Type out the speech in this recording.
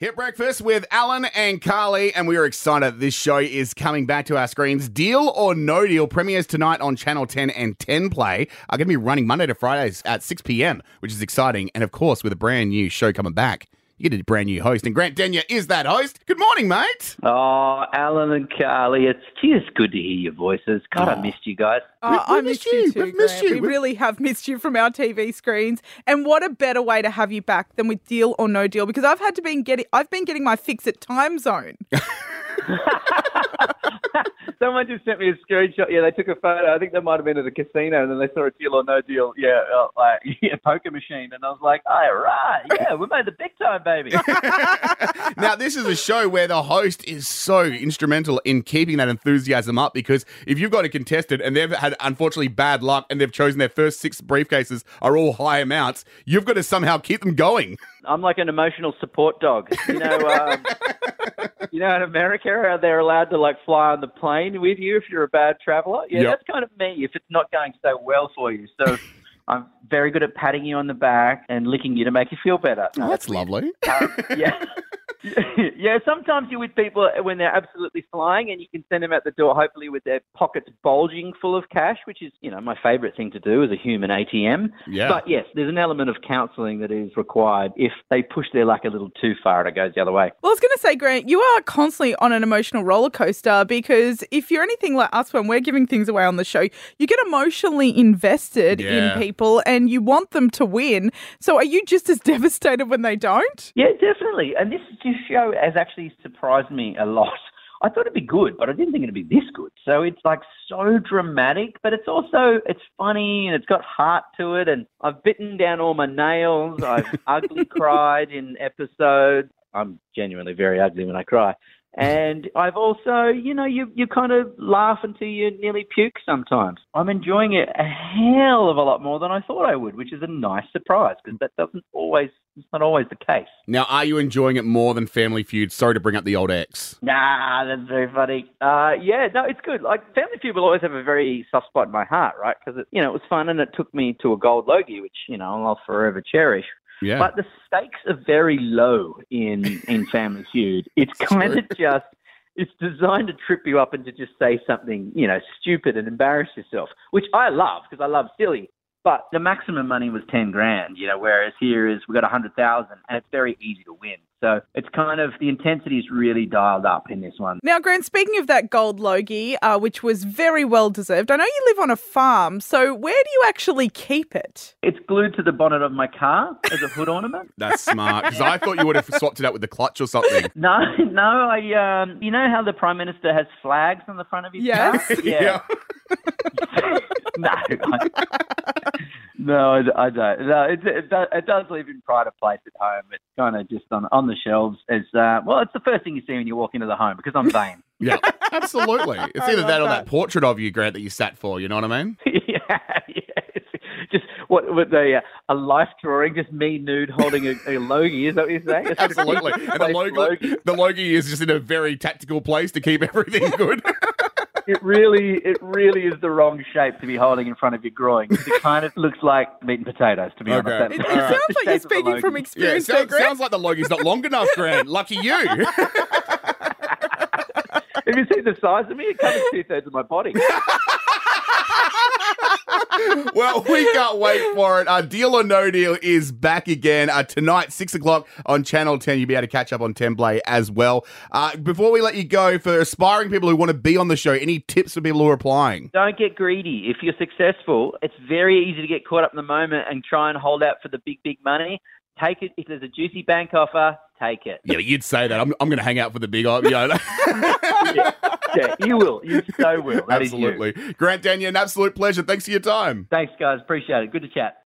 Hit Breakfast with Allan and Carly, and we are excited this show is coming back to our screens. Deal or No Deal premieres tonight on Channel 10 and 10 Play are going to be running Monday to Fridays at 6 p.m., which is exciting. And of course, with a brand new show coming back, you get a brand new host, and Grant Denyer is that host. Good morning, mate. Oh, Allan and Carly, it's just good to hear your voices. God, Oh. I missed you guys. Oh, We- we I missed missed you you. too. We've missed Grant. you. We We've- really have missed you from our TV screens. And what a better way to have you back than with Deal or No Deal? Because I've had to been getting, I've been getting my fix at Timezone. Someone just sent me a screenshot. Yeah, they took a photo. I think they might have been at a casino, and then they saw a deal or no deal. Yeah, uh, like yeah, poker machine, and I was like, "All right, yeah, we made the big time, baby." now, this is a show where the host is so instrumental in keeping that enthusiasm up because if you've got a contestant and they've had unfortunately bad luck and they've chosen their first six briefcases are all high amounts, you've got to somehow keep them going. I'm like an emotional support dog. You know, um, you know, in America, they're allowed to like fly on the plane with you if you're a bad traveler. Yeah, Yep. that's kind of me. If it's not going so well for you, so I'm very good at patting you on the back and licking you to make you feel better. No, Oh, that's lovely. Um, yeah. yeah, sometimes you're with people when they're absolutely flying and you can send them out the door, hopefully with their pockets bulging full of cash, which is, you know, my favorite thing to do as a human ATM. Yeah. But yes, there's an element of counseling that is required if they push their luck a little too far and it goes the other way. Well, I was going to say, Grant, you are constantly on an emotional roller coaster because if you're anything like us when we're giving things away on the show, you get emotionally invested Yeah. in people and you want them to win. So are you just as devastated when they don't? Yeah, definitely. And this, this show has actually surprised me a lot. I thought it'd be good, but I didn't think it'd be this good. So it's like so dramatic, but it's also it's funny and it's got heart to it. And I've bitten down all my nails. I've ugly cried in episodes. I'm genuinely very ugly when I cry. And I've also, you know, you you kind of laugh until you nearly puke sometimes. I'm enjoying it a hell of a lot more than I thought I would, which is a nice surprise because that doesn't always it's not always the case. Now, are you enjoying it more than Family Feud? Sorry to bring up the old ex. Nah, that's very funny. Uh, yeah, no, it's good. Like Family Feud will always have a very soft spot in my heart, right? Because it, you know, it was fun and it took me to a gold Logie, which you know I'll forever cherish. Yeah. But the stakes are very low in in Family Feud. It's kind of just it's designed to trip you up and to just say something you know stupid and embarrass yourself, which I love because I love silly. But the maximum money was ten grand, you know, whereas here is we got a hundred thousand, and it's very easy to win. So it's kind of the intensity is really dialed up in this one. Now, Grant, speaking of that gold Logie, uh, which was very well deserved, I know you live on a farm, so where do you actually keep it? It's glued to the bonnet of my car as a hood ornament. That's smart because I thought you would have swapped it out with the clutch or something. No, no, I um, you know how the prime minister has flags on the front of his Yes. car? Yeah. no, I, no, I, I don't. No, it, it, does, it does leave in pride of place at home. It's kind of just on on the shelves as uh, well. It's the first thing you see when you walk into the home because I'm vain. Yeah, absolutely. It's either that or that. that portrait of you, Grant, that you sat for. You know what I mean? yeah, yeah. It's just what with the uh, a life drawing, just me nude holding a, a logie. Is that what you're saying? A Absolutely. And the logo, logie. the logie is just in a very tactical place to keep everything good. It really, it really is the wrong shape to be holding in front of your groin. It kind of looks like meat and potatoes, to be Okay. honest. It, it All right. sounds the like you're shape of a speaking from Logie. yeah, experience there, sounds, sounds like the logie's not long enough, Grant. Lucky you. Have you seen the size of me? It covers two thirds of my body. well, we can't wait for it. Uh, Deal or No Deal is back again uh, tonight, 6 o'clock on Channel 10. You'll be able to catch up on 10 Play as well. Uh, before we let you go, for aspiring people who want to be on the show, any tips for people who are applying? Don't get greedy. If you're successful, it's very easy to get caught up in the moment and try and hold out for the big, big money. Take it. If there's a juicy bank offer, take it. Yeah, you'd say that. I'm, I'm going to hang out for the big, you know. yeah, yeah, you will. You so will. That. Absolutely. Grant Denyer, an absolute pleasure. Thanks for your time. Thanks, guys. Appreciate it. Good to chat.